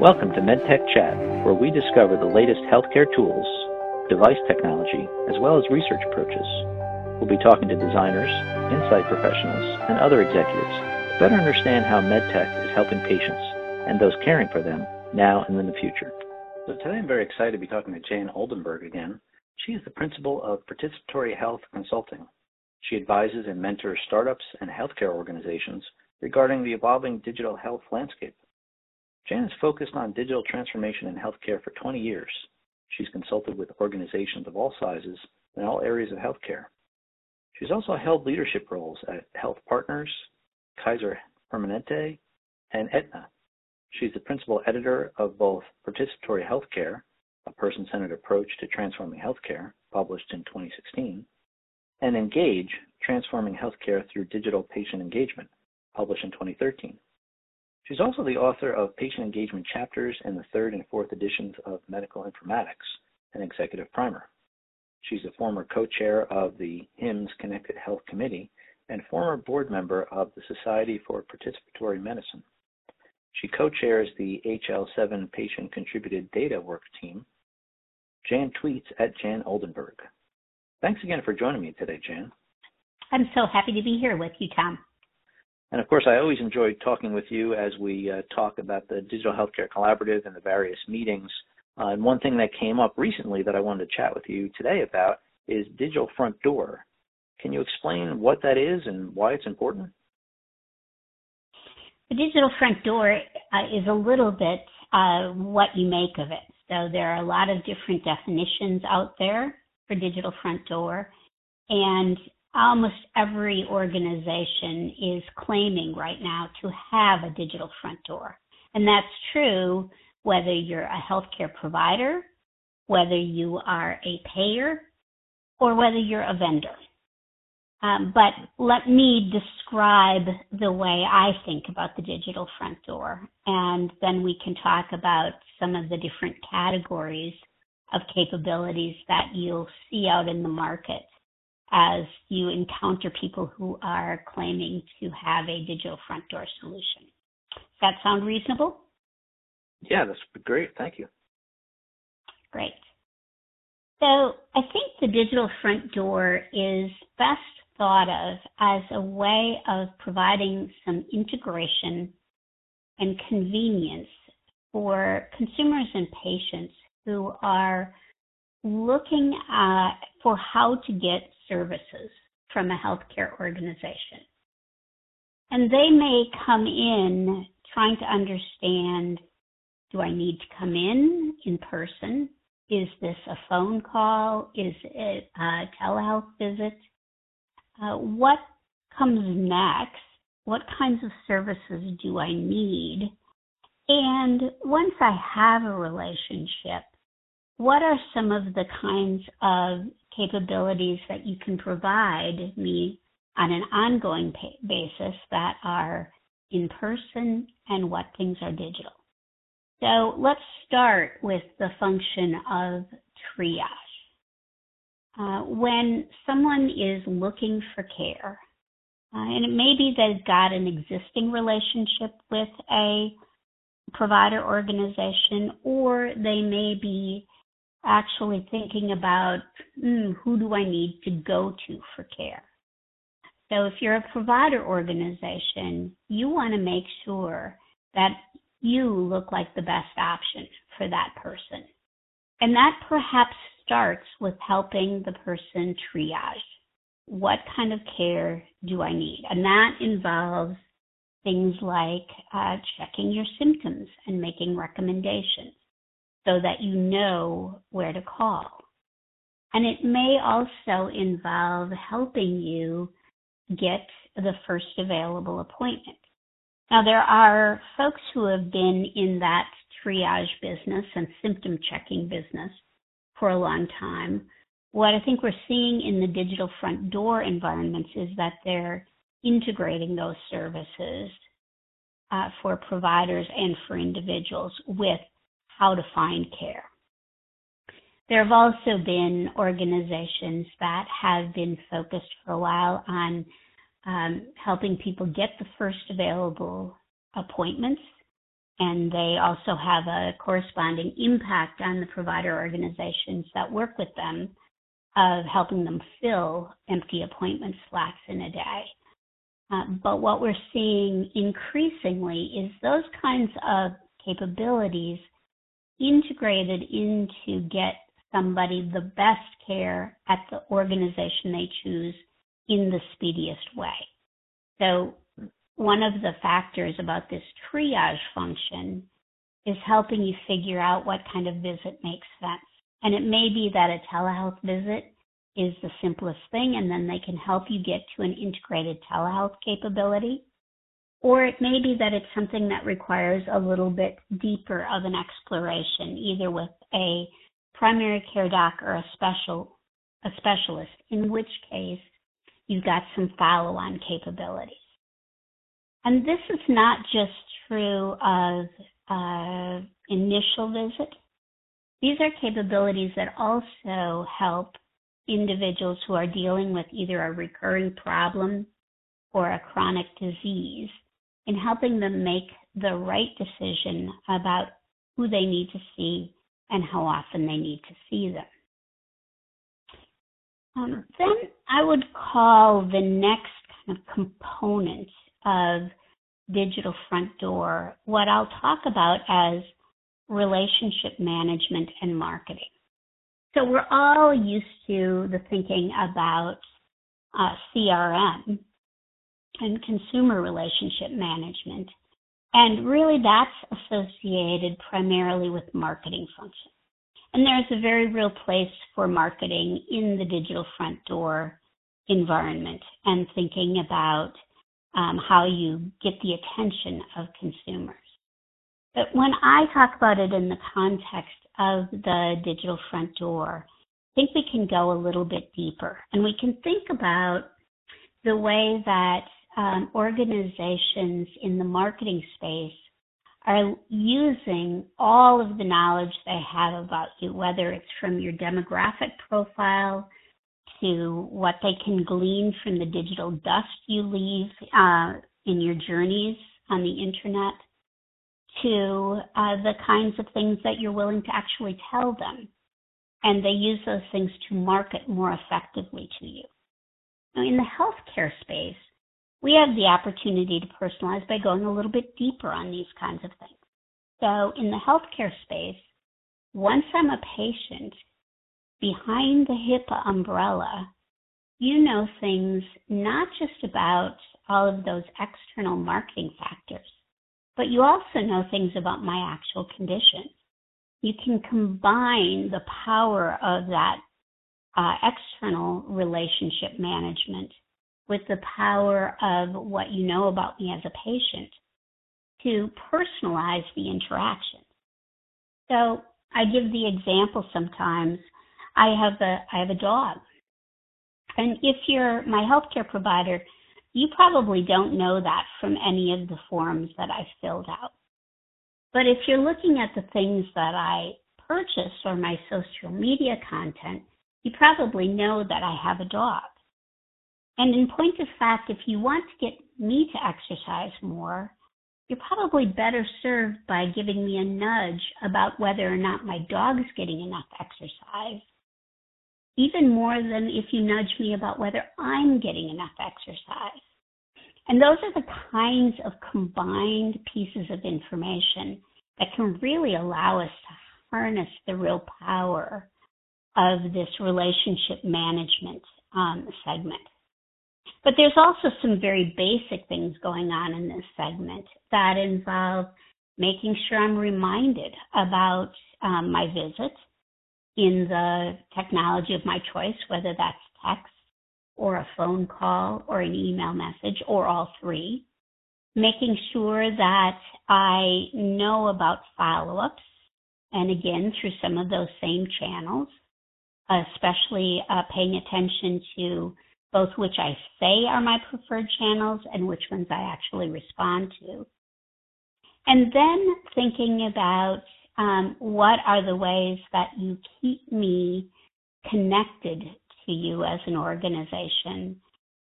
Welcome to MedTech Chat, where we discover the latest healthcare tools, device technology, as well as research approaches. We'll be talking to designers, insight professionals, and other executives to better understand how MedTech is helping patients and those caring for them now and in the future. So today I'm very excited to be talking to Jan Oldenburg again. She is the principal of Participatory Health Consulting. She advises and mentors startups and healthcare organizations regarding the evolving digital health landscape. Jan has focused on digital transformation in healthcare for 20 years. She's consulted with organizations of all sizes in all areas of healthcare. She's also held leadership roles at Health Partners, Kaiser Permanente, and Aetna. She's the principal editor of both Participatory Healthcare, a person centered approach to transforming healthcare, published in 2016, and Engage Transforming Healthcare Through Digital Patient Engagement, published in 2013. She's also the author of patient engagement chapters in the third and fourth editions of Medical Informatics, an executive primer. She's a former co-chair of the HIMSS Connected Health Committee and former board member of the Society for Participatory Medicine. She co-chairs the HL7 Patient Contributed Data Work Team. Jan tweets at Jan Oldenburg. Thanks again for joining me today, Jan. I'm so happy to be here with you, Tom. And of course, I always enjoy talking with you as we uh, talk about the Digital Healthcare Collaborative and the various meetings. Uh, and one thing that came up recently that I wanted to chat with you today about is Digital Front Door. Can you explain what that is and why it's important? The digital front door uh, is a little bit uh, what you make of it. So there are a lot of different definitions out there for digital front door. And almost every organization is claiming right now to have a digital front door. And that's true whether you're a healthcare provider, whether you are a payer, or whether you're a vendor. Um, but let me describe the way I think about the digital front door, and then we can talk about some of the different categories of capabilities that you'll see out in the market as you encounter people who are claiming to have a digital front door solution. Does that sound reasonable? Yeah, that's great. Thank you. Great. So I think the digital front door is best thought of as a way of providing some integration and convenience for consumers and patients who are looking at for how to get services from a healthcare organization. And they may come in trying to understand do I need to come in in person? Is this a phone call? Is it a telehealth visit? Uh, what comes next? What kinds of services do I need? And once I have a relationship, what are some of the kinds of capabilities that you can provide me on an ongoing basis that are in person and what things are digital? So let's start with the function of triage. Uh, when someone is looking for care, uh, and it may be they've got an existing relationship with a provider organization, or they may be actually thinking about mm, who do I need to go to for care. So if you're a provider organization, you want to make sure that you look like the best option for that person. And that perhaps starts with helping the person triage. What kind of care do I need? And that involves things like uh, checking your symptoms and making recommendations so that you know where to call. And it may also involve helping you get the first available appointment. Now, there are folks who have been in that triage business and symptom checking business for a long time. What I think we're seeing in the digital front door environments is that they're integrating those services uh, for providers and for individuals with how to find care. There have also been organizations that have been focused for a while on um, helping people get the first available appointments and they also have a corresponding impact on the provider organizations that work with them of helping them fill empty appointment slots in a day. Uh, but what we're seeing increasingly is those kinds of capabilities integrated into get somebody the best care at the organization they choose in the speediest way. So one of the factors about this triage function is helping you figure out what kind of visit makes sense. And it may be that a telehealth visit is the simplest thing, and then they can help you get to an integrated telehealth capability. Or it may be that it's something that requires a little bit deeper of an exploration, either with a primary care doc or a special a specialist, in which case you've got some follow-on capabilities. And this is not just true of uh, initial visit. These are capabilities that also help individuals who are dealing with either a recurring problem or a chronic disease in helping them make the right decision about who they need to see and how often they need to see them. Um, then I would call the next kind of component of digital front door what I'll talk about as relationship management and marketing. So we're all used to the thinking about uh, CRM and consumer relationship management. And really that's associated primarily with marketing functions. And there's a very real place for marketing in the digital front door environment and thinking about um, how you get the attention of consumers. But when I talk about it in the context of the digital front door, I think we can go a little bit deeper and we can think about the way that um, organizations in the marketing space are using all of the knowledge they have about you, whether it's from your demographic profile to what they can glean from the digital dust you leave uh, in your journeys on the internet to uh, the kinds of things that you're willing to actually tell them. And they use those things to market more effectively to you. Now, in the healthcare space, we have the opportunity to personalize by going a little bit deeper on these kinds of things. So, in the healthcare space, once I'm a patient, behind the HIPAA umbrella, you know things not just about all of those external marketing factors, but you also know things about my actual condition. You can combine the power of that uh, external relationship management with the power of what you know about me as a patient to personalize the interaction. So I give the example sometimes I have a I have a dog. And if you're my healthcare provider, you probably don't know that from any of the forms that I filled out. But if you're looking at the things that I purchase or my social media content, you probably know that I have a dog. And in point of fact, if you want to get me to exercise more, you're probably better served by giving me a nudge about whether or not my dog's getting enough exercise even more than if you nudge me about whether I'm getting enough exercise. And those are the kinds of combined pieces of information that can really allow us to harness the real power of this relationship management um, segment. But there's also some very basic things going on in this segment that involve making sure I'm reminded about um, my visit in the technology of my choice, whether that's text or a phone call or an email message or all three. Making sure that I know about follow ups and again through some of those same channels, especially uh, paying attention to both which I say are my preferred channels and which ones I actually respond to. And then thinking about um, what are the ways that you keep me connected to you as an organization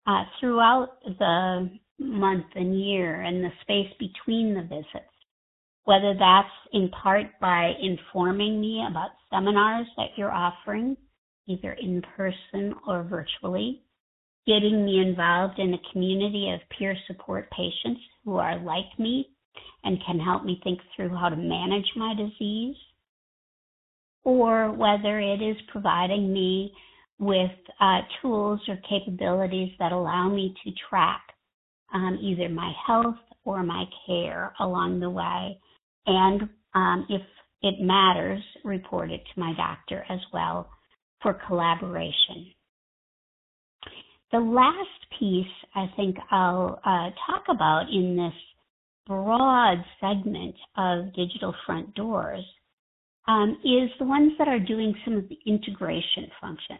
uh, throughout the month and year and the space between the visits? whether that's in part by informing me about seminars that you're offering, either in person or virtually, getting me involved in a community of peer support patients who are like me and can help me think through how to manage my disease, or whether it is providing me with uh, tools or capabilities that allow me to track um, either my health or my care along the way. And um, if it matters, report it to my doctor as well for collaboration. The last piece I think I'll uh, talk about in this broad segment of digital front doors um, is the ones that are doing some of the integration functions.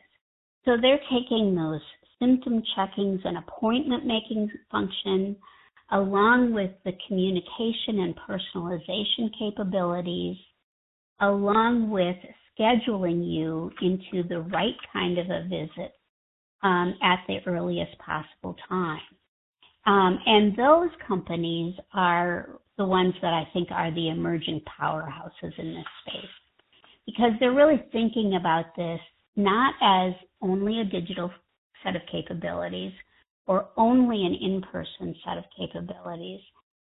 So they're taking those symptom checkings and appointment making function along with the communication and personalization capabilities, along with scheduling you into the right kind of a visit um, at the earliest possible time. Um, and those companies are the ones that I think are the emerging powerhouses in this space because they're really thinking about this not as only a digital set of capabilities or only an in-person set of capabilities,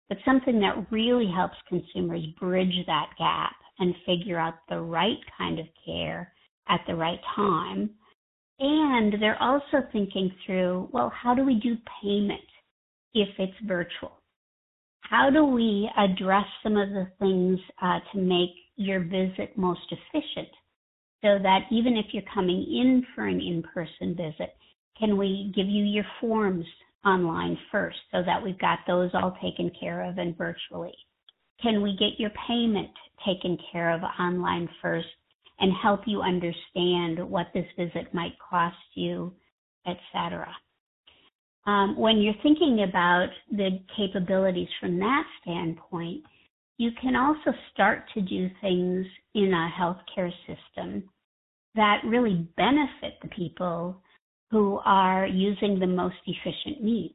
but something that really helps consumers bridge that gap and figure out the right kind of care at the right time. And they're also thinking through, well, how do we do payment if it's virtual? How do we address some of the things uh, to make your visit most efficient so that even if you're coming in for an in-person visit, can we give you your forms online first so that we've got those all taken care of and virtually? Can we get your payment taken care of online first and help you understand what this visit might cost you, etc. Um, when you're thinking about the capabilities from that standpoint, you can also start to do things in a healthcare system that really benefit the people who are using the most efficient means.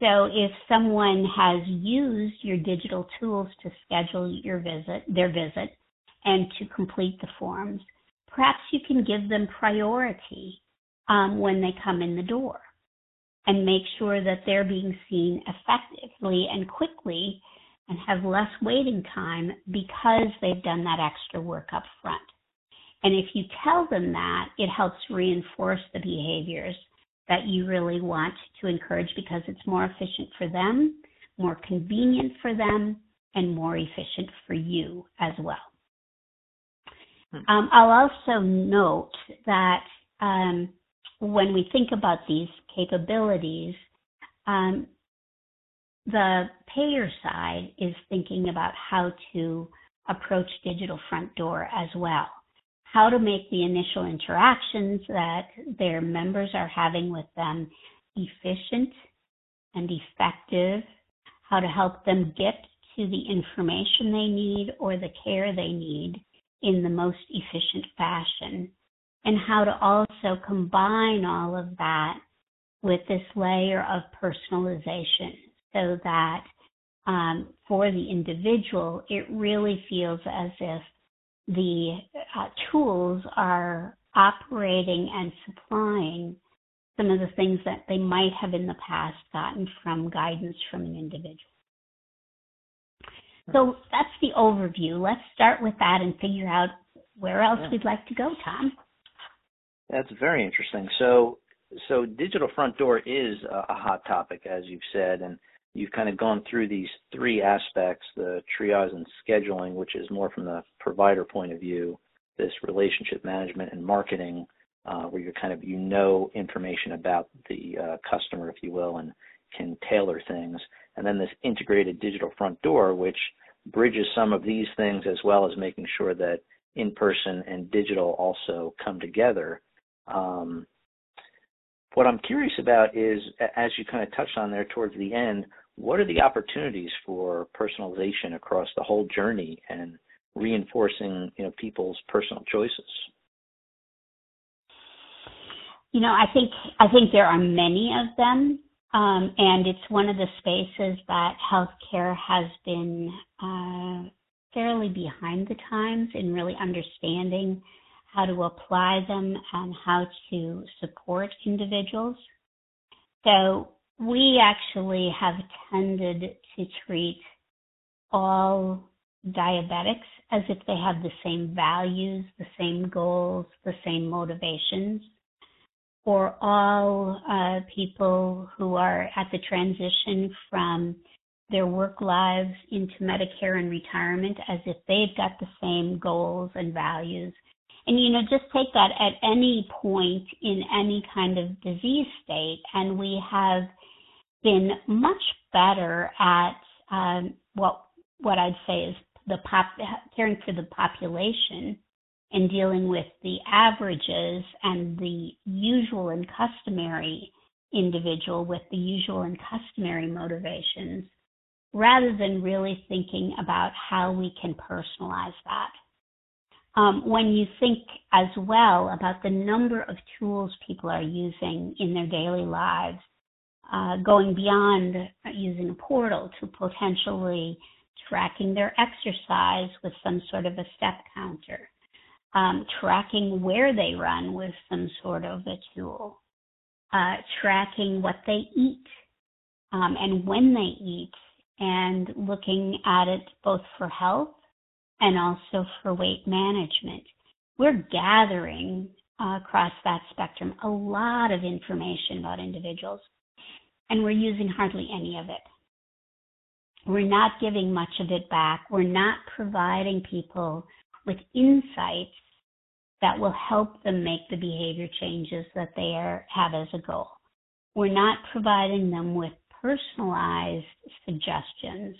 So if someone has used your digital tools to schedule your visit, their visit, and to complete the forms, perhaps you can give them priority um, when they come in the door and make sure that they're being seen effectively and quickly and have less waiting time because they've done that extra work up front. And if you tell them that, it helps reinforce the behaviors that you really want to encourage because it's more efficient for them, more convenient for them, and more efficient for you as well. Hmm. Um, I'll also note that um, when we think about these capabilities, um, the payer side is thinking about how to approach digital front door as well. How to make the initial interactions that their members are having with them efficient and effective, how to help them get to the information they need or the care they need in the most efficient fashion, and how to also combine all of that with this layer of personalization so that um, for the individual, it really feels as if the uh, tools are operating and supplying some of the things that they might have in the past gotten from guidance from an individual. So that's the overview. Let's start with that and figure out where else yeah. we'd like to go, Tom. That's very interesting. So, so digital front door is a hot topic, as you've said, and you've kind of gone through these three aspects: the triage and scheduling, which is more from the provider point of view, this relationship management and marketing, uh, where you're kind of you know information about the uh, customer, if you will, and can tailor things, and then this integrated digital front door, which bridges some of these things as well as making sure that in person and digital also come together. Um, what I'm curious about is, as you kind of touched on there towards the end, what are the opportunities for personalization across the whole journey and reinforcing you know people's personal choices? You know, I think I think there are many of them. Um, and it's one of the spaces that healthcare has been uh, fairly behind the times in really understanding how to apply them and how to support individuals. So we actually have tended to treat all diabetics as if they have the same values, the same goals, the same motivations. For all uh, people who are at the transition from their work lives into Medicare and retirement as if they've got the same goals and values. And you know, just take that at any point in any kind of disease state, and we have been much better at um, what what I'd say is the pop caring for the population and dealing with the averages and the usual and customary individual with the usual and customary motivations rather than really thinking about how we can personalize that. Um, when you think as well about the number of tools people are using in their daily lives, uh, going beyond using a portal to potentially tracking their exercise with some sort of a step counter, um, tracking where they run with some sort of a tool, uh, tracking what they eat um, and when they eat, and looking at it both for health and also for weight management. We're gathering uh, across that spectrum a lot of information about individuals, and we're using hardly any of it. We're not giving much of it back. We're not providing people with insights that will help them make the behavior changes that they are, have as a goal. We're not providing them with personalized suggestions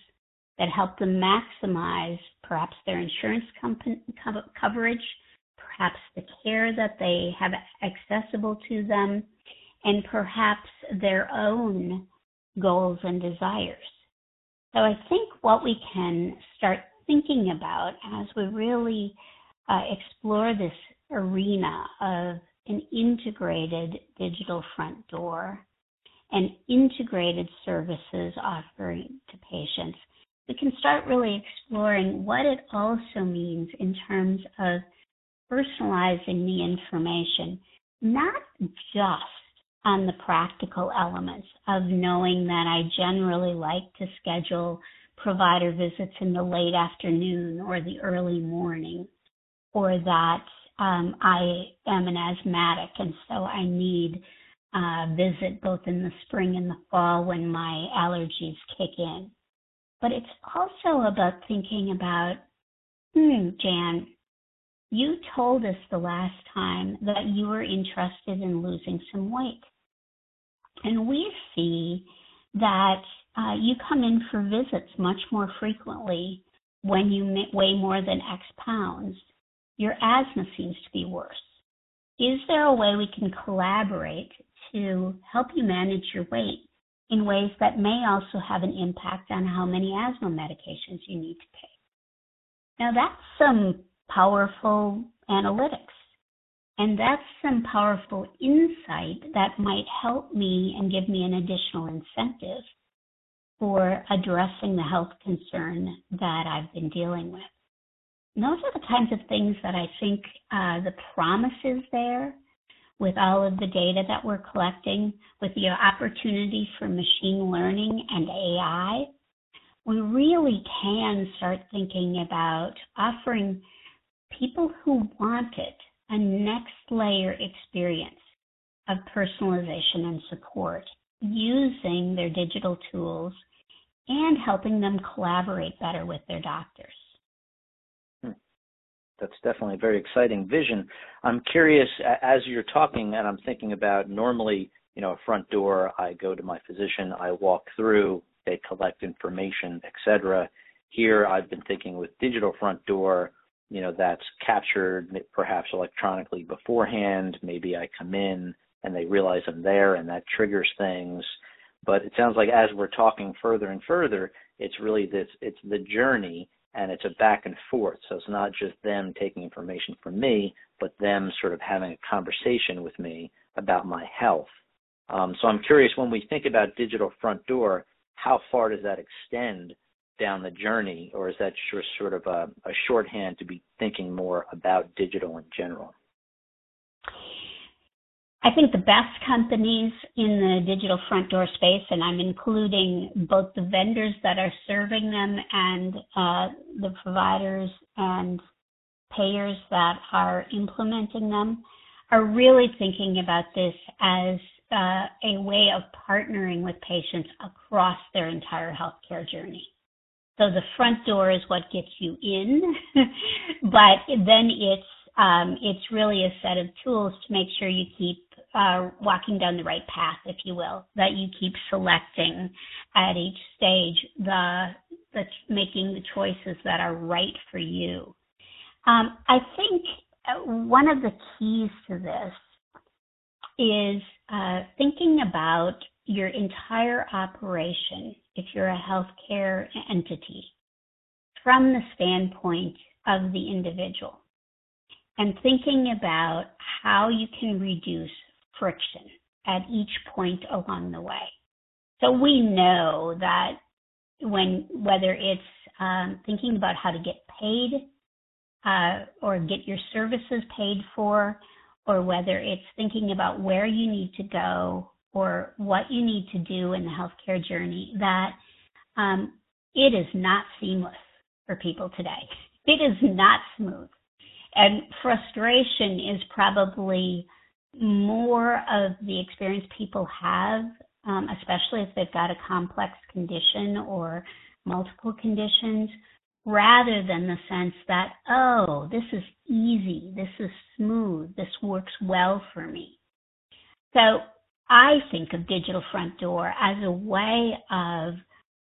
that help them maximize perhaps their insurance company, coverage, perhaps the care that they have accessible to them, and perhaps their own goals and desires. So I think what we can start thinking about as we really uh, explore this arena of an integrated digital front door and integrated services offering to patients, we can start really exploring what it also means in terms of personalizing the information, not just on the practical elements of knowing that I generally like to schedule provider visits in the late afternoon or the early morning, or that um, I am an asthmatic and so I need a visit both in the spring and the fall when my allergies kick in. But it's also about thinking about, hmm, Jan, you told us the last time that you were interested in losing some weight. And we see that uh, you come in for visits much more frequently when you weigh more than X pounds. Your asthma seems to be worse. Is there a way we can collaborate to help you manage your weight in ways that may also have an impact on how many asthma medications you need to take? Now, that's some powerful analytics. And that's some powerful insight that might help me and give me an additional incentive for addressing the health concern that I've been dealing with. Those are the kinds of things that I think uh, the promise is there with all of the data that we're collecting, with the opportunity for machine learning and AI. We really can start thinking about offering people who want it a next layer experience of personalization and support using their digital tools and helping them collaborate better with their doctors. That's definitely a very exciting vision. I'm curious, as you're talking, and I'm thinking about normally, you know, a front door, I go to my physician, I walk through, they collect information, etc. Here, I've been thinking with digital front door, you know that's captured perhaps electronically beforehand maybe i come in and they realize i'm there and that triggers things but it sounds like as we're talking further and further it's really this it's the journey and it's a back and forth so it's not just them taking information from me but them sort of having a conversation with me about my health Um, so I'm curious when we think about digital front door, how far does that extend down the journey, or is that just sort of a, a shorthand to be thinking more about digital in general? I think the best companies in the digital front door space, and I'm including both the vendors that are serving them and uh, the providers and payers that are implementing them, are really thinking about this as uh, a way of partnering with patients across their entire healthcare journey. So the front door is what gets you in, but then it's um, it's really a set of tools to make sure you keep uh, walking down the right path, if you will, that you keep selecting at each stage the, the making the choices that are right for you. Um, I think uh, one of the keys to this is uh, thinking about your entire operation, if you're a healthcare entity, from the standpoint of the individual, and thinking about how you can reduce friction at each point along the way. So we know that when whether it's um, thinking about how to get paid uh, or get your services paid for, or whether it's thinking about where you need to go or what you need to do in the healthcare journey, that um, it is not seamless for people today. It is not smooth. And frustration is probably more of the experience people have, um, especially if they've got a complex condition or multiple conditions, rather than the sense that, oh, this is easy, this is smooth, this works well for me. So I think of Digital Front Door as a way of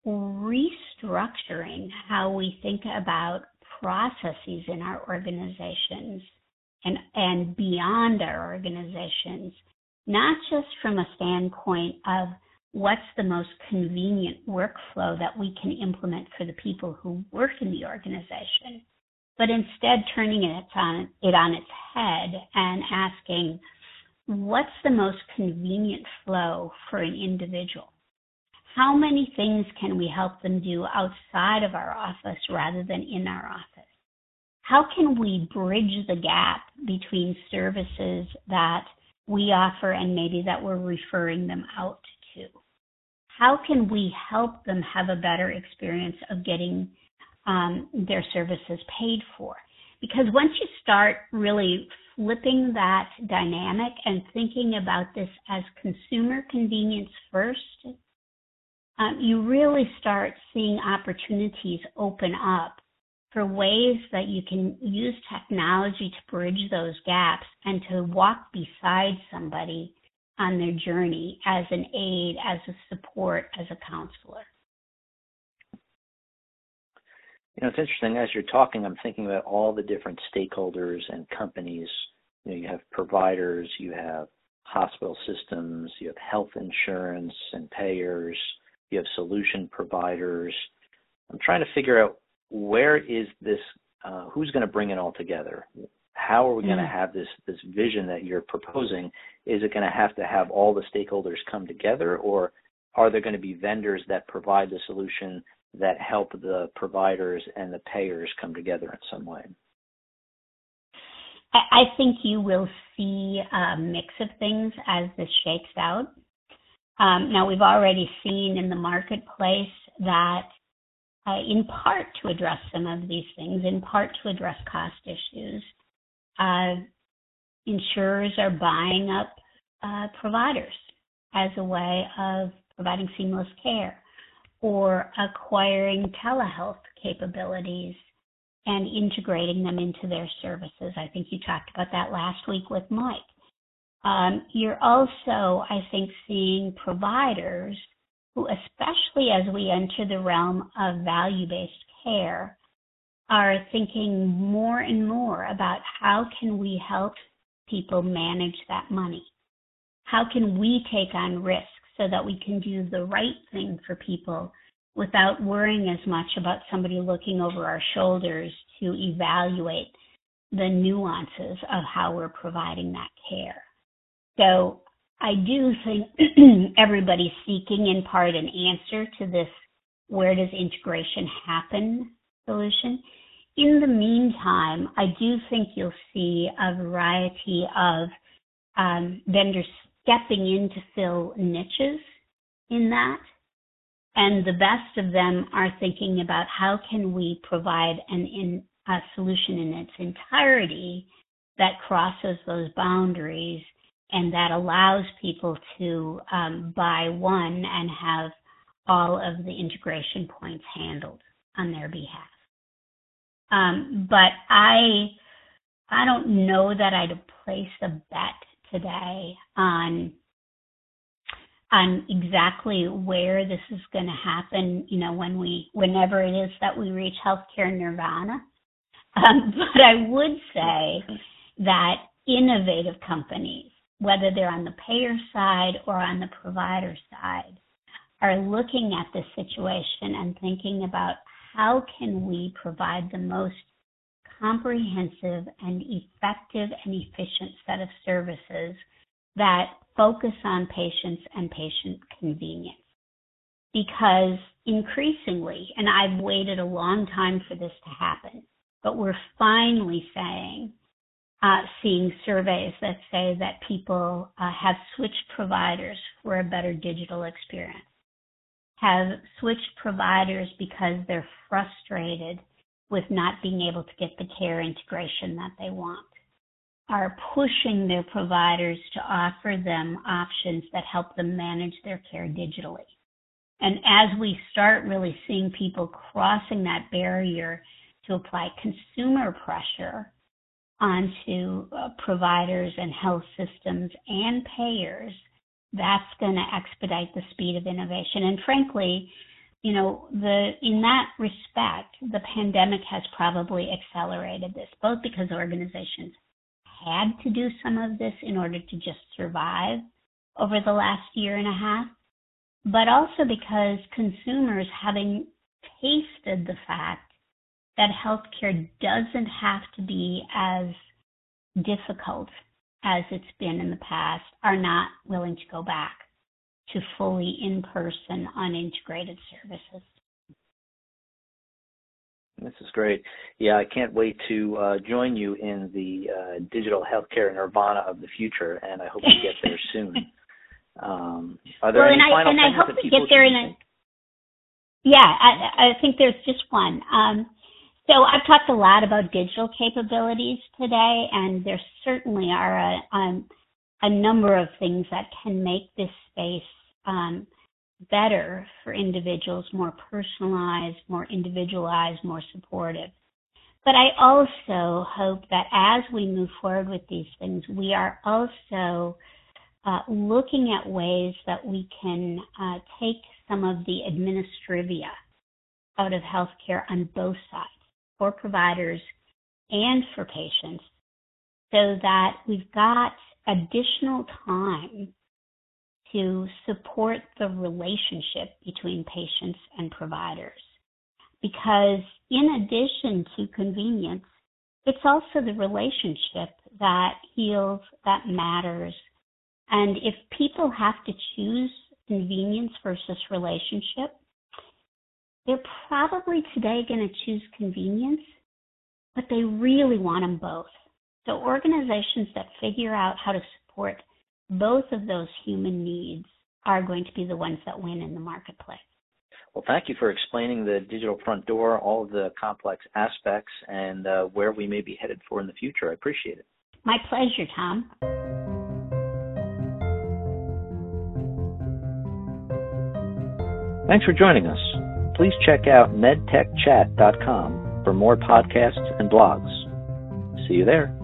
restructuring how we think about processes in our organizations and, and beyond our organizations, not just from a standpoint of what's the most convenient workflow that we can implement for the people who work in the organization, but instead turning it on, it on its head and asking, what's the most convenient flow for an individual? How many things can we help them do outside of our office rather than in our office? How can we bridge the gap between services that we offer and maybe that we're referring them out to? How can we help them have a better experience of getting um, their services paid for? Because once you start really flipping that dynamic and thinking about this as consumer convenience first, um, you really start seeing opportunities open up for ways that you can use technology to bridge those gaps and to walk beside somebody on their journey as an aid, as a support, as a counselor. You know, it's interesting as you're talking, I'm thinking about all the different stakeholders and companies. You know, you have providers, you have hospital systems, you have health insurance and payers, you have solution providers. I'm trying to figure out where is this? Uh, who's going to bring it all together? How are we mm going to have this this vision that you're proposing? Is it going to have to have all the stakeholders come together, or are there going to be vendors that provide the solution that help the providers and the payers come together in some way? I think you will see a mix of things as this shakes out. Um, now, we've already seen in the marketplace that uh, in part to address some of these things, in part to address cost issues. Uh, insurers are buying up uh, providers as a way of providing seamless care or acquiring telehealth capabilities and integrating them into their services. I think you talked about that last week with Mike. Um, you're also, I think, seeing providers especially as we enter the realm of value based care, are thinking more and more about how can we help people manage that money? How can we take on risk so that we can do the right thing for people without worrying as much about somebody looking over our shoulders to evaluate the nuances of how we're providing that care? So I do think everybody's seeking in part an answer to this where does integration happen solution. In the meantime, I do think you'll see a variety of um, vendors stepping in to fill niches in that. And the best of them are thinking about how can we provide an in, a solution in its entirety that crosses those boundaries and that allows people to um, buy one and have all of the integration points handled on their behalf. Um, but I I don't know that I'd place a bet today on on exactly where this is going to happen. You know, when we whenever it is that we reach healthcare nirvana. Um, but I would say that innovative companies, whether they're on the payer side or on the provider side, are looking at this situation and thinking about how can we provide the most comprehensive and effective and efficient set of services that focus on patients and patient convenience. Because increasingly, and I've waited a long time for this to happen, but we're finally saying, uh, seeing surveys that say that people uh, have switched providers for a better digital experience have switched providers because they're frustrated with not being able to get the care integration that they want, are pushing their providers to offer them options that help them manage their care digitally. And as we start really seeing people crossing that barrier to apply consumer pressure onto uh, providers and health systems and payers, that's going to expedite the speed of innovation. And frankly, you know, the in that respect, the pandemic has probably accelerated this, both because organizations had to do some of this in order to just survive over the last year and a half, but also because consumers having tasted the fact that healthcare doesn't have to be as difficult as it's been in the past, are not willing to go back to fully in-person unintegrated services. This is great. Yeah, I can't wait to uh, join you in the uh, digital healthcare nirvana of the future, and I hope we get there soon. Um, are there well, any and final I, and I hope we get there in a. Yeah, I, I think there's just one. Um, so I've talked a lot about digital capabilities today, and there certainly are a, um, a number of things that can make this space um, better for individuals, more personalized, more individualized, more supportive. But I also hope that as we move forward with these things, we are also uh, looking at ways that we can uh, take some of the administrivia out of healthcare on both sides for providers and for patients so that we've got additional time to support the relationship between patients and providers. Because in addition to convenience, it's also the relationship that heals, that matters. And if people have to choose convenience versus relationship, they're probably today going to choose convenience, but they really want them both. So organizations that figure out how to support both of those human needs are going to be the ones that win in the marketplace. Well, thank you for explaining the digital front door, all of the complex aspects, and uh, where we may be headed for in the future. I appreciate it. My pleasure, Tom. Thanks for joining us please check out medtechchat.com for more podcasts and blogs. See you there.